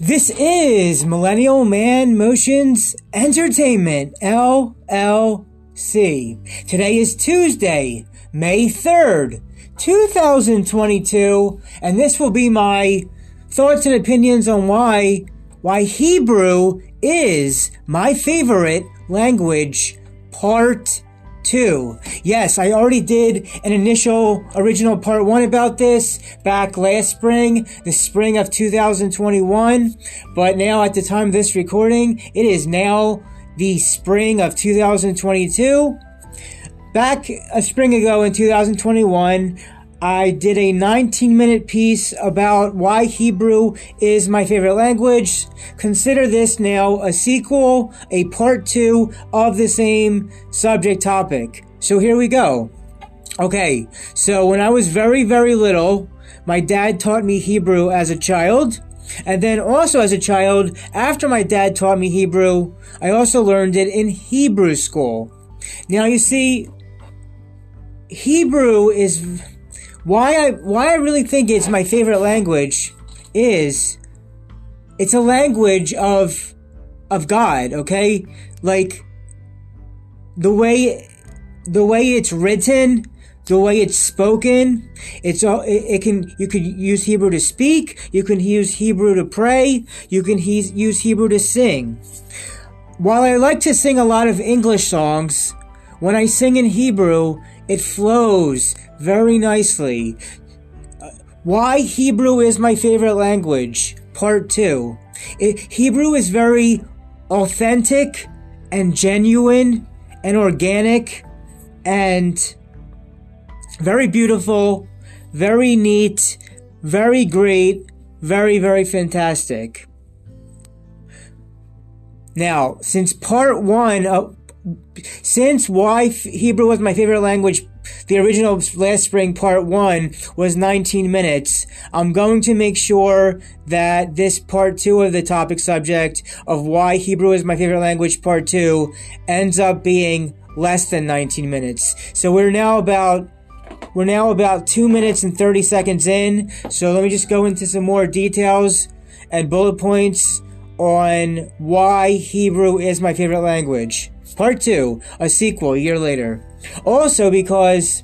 This is Millennial Man Motions Entertainment, LLC. Today is Tuesday, May 3rd, 2022, and this will be my thoughts and opinions on why, why Hebrew is my favorite language, part two. Yes, I already did an initial original part one about this back last spring, the spring of 2021. But now at the time of this recording, it is now the spring of 2022. Back a spring ago in 2021, I did a 19 minute piece about why Hebrew is my favorite language. Consider this now a sequel, a part two of the same subject topic. So here we go. Okay, so when I was very, very little, my dad taught me Hebrew as a child. And then also as a child, after my dad taught me Hebrew, I also learned it in Hebrew school. Now you see, Hebrew is why I why I really think it's my favorite language is it's a language of of God, okay? Like the way the way it's written, the way it's spoken, it's all it, it can you could use Hebrew to speak, you can use Hebrew to pray, you can he, use Hebrew to sing. While I like to sing a lot of English songs, when I sing in Hebrew, it flows very nicely. Uh, why Hebrew is my favorite language? Part 2. It, Hebrew is very authentic and genuine and organic and very beautiful, very neat, very great, very, very fantastic. Now, since part one, of, since why Hebrew was my favorite language, the original last spring part one was 19 minutes. I'm going to make sure that this part two of the topic subject of why Hebrew is my favorite language part two ends up being less than 19 minutes. So we're now about we're now about 2 minutes and 30 seconds in. So let me just go into some more details and bullet points on why Hebrew is my favorite language. Part 2, a sequel a year later. Also because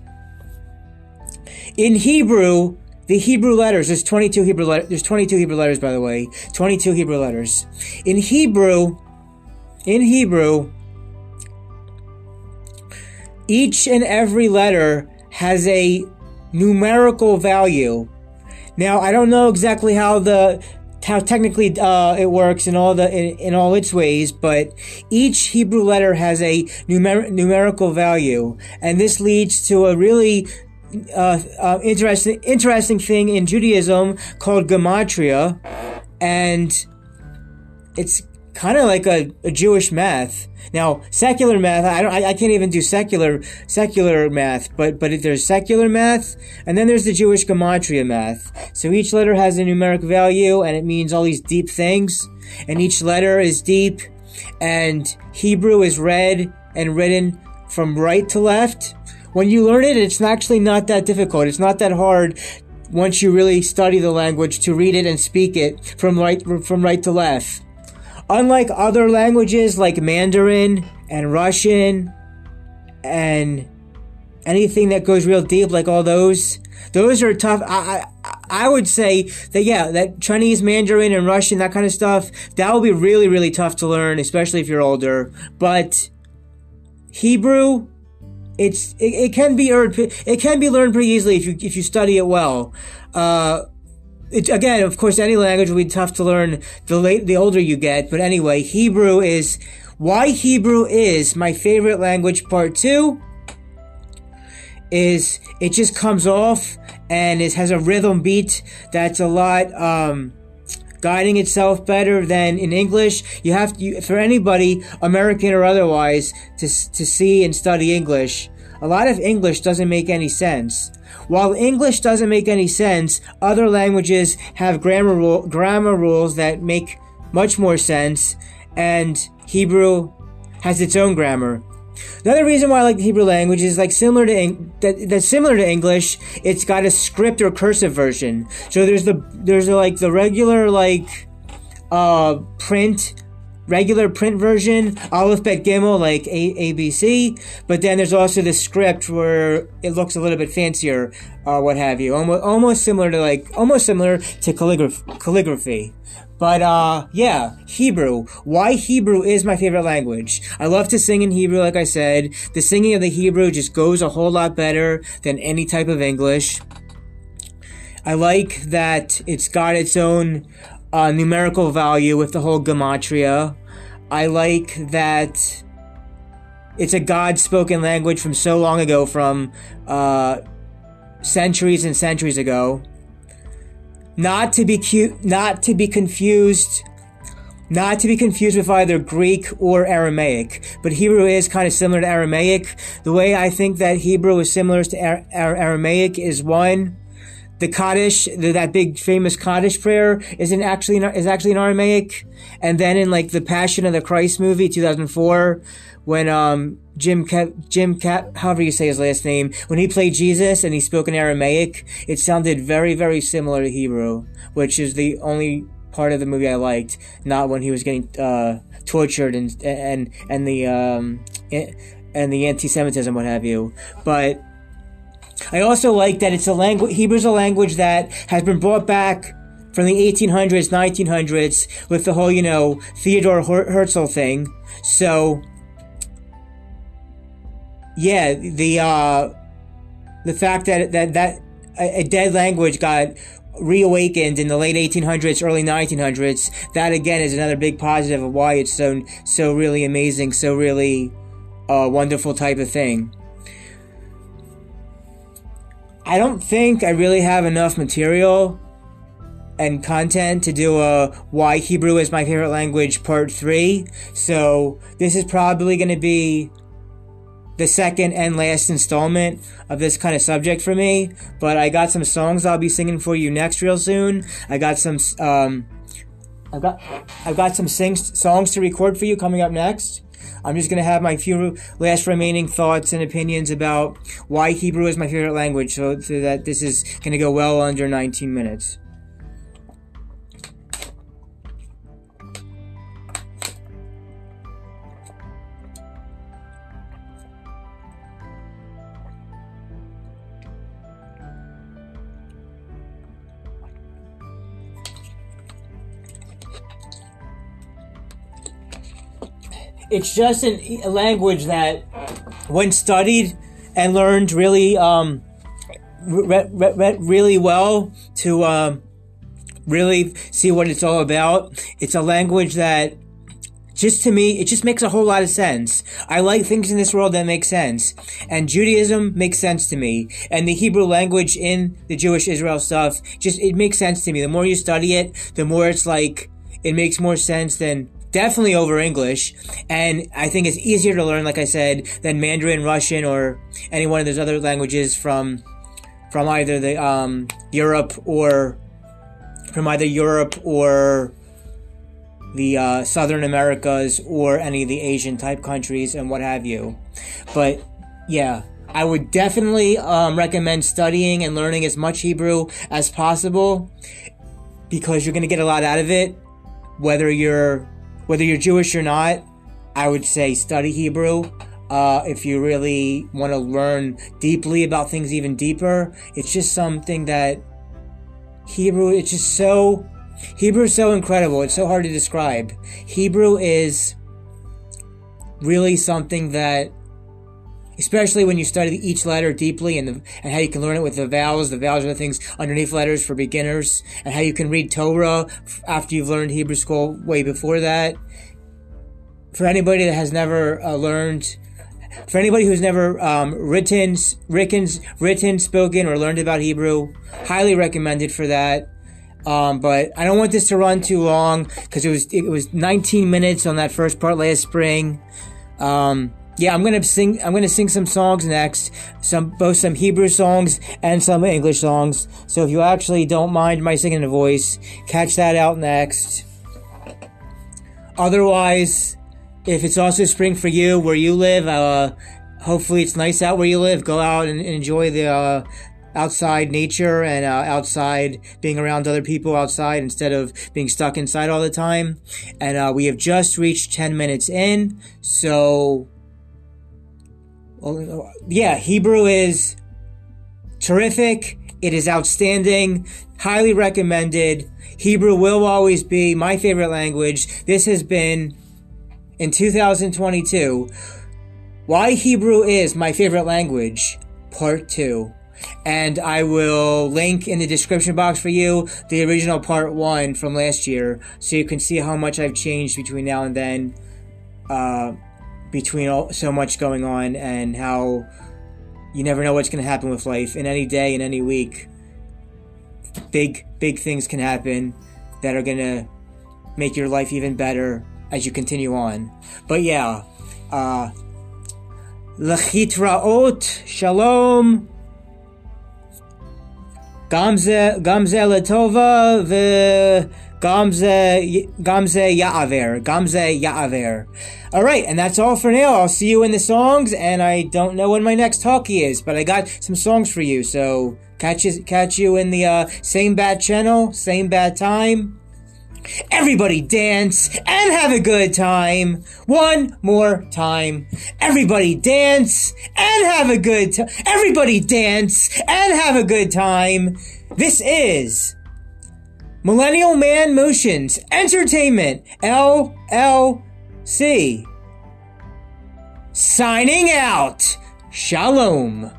in Hebrew, the Hebrew letters, there's 22 Hebrew letters, there's 22 Hebrew letters by the way, 22 Hebrew letters. In Hebrew, in Hebrew, each and every letter has a numerical value. Now, I don't know exactly how the how technically uh, it works in all the in, in, all its ways, but each Hebrew letter has a numer- numerical value, and this leads to a really uh, uh, interesting interesting thing in Judaism called gematria, and it's kind of like a, a, Jewish math. Now, secular math, I don't, I, I, can't even do secular, secular math, but, but there's secular math, and then there's the Jewish gematria math. So each letter has a numeric value, and it means all these deep things, and each letter is deep, and Hebrew is read and written from right to left. When you learn it, it's actually not that difficult. It's not that hard once you really study the language to read it and speak it from right, from right to left. Unlike other languages like Mandarin and Russian and anything that goes real deep, like all those, those are tough. I, I, I would say that, yeah, that Chinese, Mandarin, and Russian, that kind of stuff, that will be really, really tough to learn, especially if you're older. But Hebrew, it's, it, it can be it can be learned pretty easily if you, if you study it well. Uh, it, again, of course, any language will be tough to learn the late, the older you get. But anyway, Hebrew is why Hebrew is my favorite language. Part two is it just comes off and it has a rhythm beat that's a lot um, guiding itself better than in English. You have to, for anybody, American or otherwise, to to see and study English. A lot of English doesn't make any sense. While English doesn't make any sense, other languages have grammar, ru- grammar rules that make much more sense, and Hebrew has its own grammar. Another reason why I like the Hebrew language is like similar to that, that's similar to English. It's got a script or cursive version. So there's the there's like the regular like uh, print regular print version, Aleph Bet Gimel, like A- ABC, but then there's also the script where it looks a little bit fancier, or what have you. Almost, almost similar to like, almost similar to calligraph- calligraphy. But uh, yeah, Hebrew. Why Hebrew is my favorite language. I love to sing in Hebrew, like I said. The singing of the Hebrew just goes a whole lot better than any type of English. I like that it's got its own uh, numerical value with the whole gematria. I like that it's a God spoken language from so long ago, from uh, centuries and centuries ago. Not to be cute, not to be confused, not to be confused with either Greek or Aramaic. But Hebrew is kind of similar to Aramaic. The way I think that Hebrew is similar to Ar- Ar- Aramaic is one the Kaddish, the, that big famous Kaddish prayer, isn't actually is actually in Aramaic. And then in like the Passion of the Christ movie, 2004, when um Jim Ke- Jim Cap, however you say his last name, when he played Jesus and he spoke in Aramaic, it sounded very very similar to Hebrew, which is the only part of the movie I liked. Not when he was getting uh, tortured and and and the um and the anti-Semitism, what have you, but I also like that it's a language, Hebrew's a language that has been brought back from the 1800s, 1900s with the whole, you know, Theodore Herzl thing. So, yeah, the, uh, the fact that, that, that a dead language got reawakened in the late 1800s, early 1900s, that again is another big positive of why it's so, so really amazing, so really, uh, wonderful type of thing. I don't think I really have enough material and content to do a why Hebrew is my favorite language part 3. So this is probably going to be the second and last installment of this kind of subject for me, but I got some songs I'll be singing for you next real soon. I got some um I've got I've got some sing songs to record for you coming up next. I'm just going to have my few last remaining thoughts and opinions about why Hebrew is my favorite language so, so that this is going to go well under 19 minutes. It's just an, a language that, when studied and learned really, um, re- re- re- really well to um, really see what it's all about. It's a language that just to me, it just makes a whole lot of sense. I like things in this world that make sense. And Judaism makes sense to me. And the Hebrew language in the Jewish Israel stuff, just, it makes sense to me. The more you study it, the more it's like, it makes more sense than definitely over English. And I think it's easier to learn, like I said, than Mandarin, Russian, or any one of those other languages from from either the um, Europe or from either Europe or the uh, Southern Americas or any of the Asian type countries and what have you. But yeah, I would definitely um, recommend studying and learning as much Hebrew as possible because you're going to get a lot out of it, whether you're whether you're Jewish or not, I would say study Hebrew. Uh, if you really want to learn deeply about things even deeper, it's just something that Hebrew, it's just so, Hebrew is so incredible. It's so hard to describe. Hebrew is really something that especially when you study each letter deeply and, the, and how you can learn it with the vowels. The vowels are the things underneath letters for beginners, and how you can read Torah after you've learned Hebrew school way before that. For anybody that has never uh, learned, for anybody who's never um, written, written, written, spoken, or learned about Hebrew, highly recommended for that. Um, but I don't want this to run too long because it was it was 19 minutes on that first part last spring. Um, yeah, I'm gonna sing. I'm gonna sing some songs next. Some both some Hebrew songs and some English songs. So if you actually don't mind my singing a voice, catch that out next. Otherwise, if it's also spring for you where you live, uh, hopefully it's nice out where you live. Go out and, enjoy the uh, outside nature and uh, outside being around other people outside instead of being stuck inside all the time. And uh, we have just reached 10 minutes in. So, yeah, Hebrew is terrific. It is outstanding. Highly recommended. Hebrew will always be my favorite language. This has been in 2022 why Hebrew is my favorite language, part two. And I will link in the description box for you the original part one from last year so you can see how much I've changed between now and then, uh, between all, so much going on and how you never know what's going to happen with life in any day, in any week. Big, big things can happen that are going to make your life even better as you continue on. But yeah, uh, Lechitraot, Shalom. Gamze, Gamze Letova, the Gamze, Gamze Ya'aver, Gamze Ya'aver. All right, and that's all for now. I'll see you in the songs, and I don't know when my next talkie is, but I got some songs for you, so catch you, catch you in the uh, same bad channel, same bad time. Everybody dance and have a good time. One more time. Everybody dance and have a good time. Everybody dance and have a good time. This is Millennial Man Motions Entertainment LLC. Signing out. Shalom.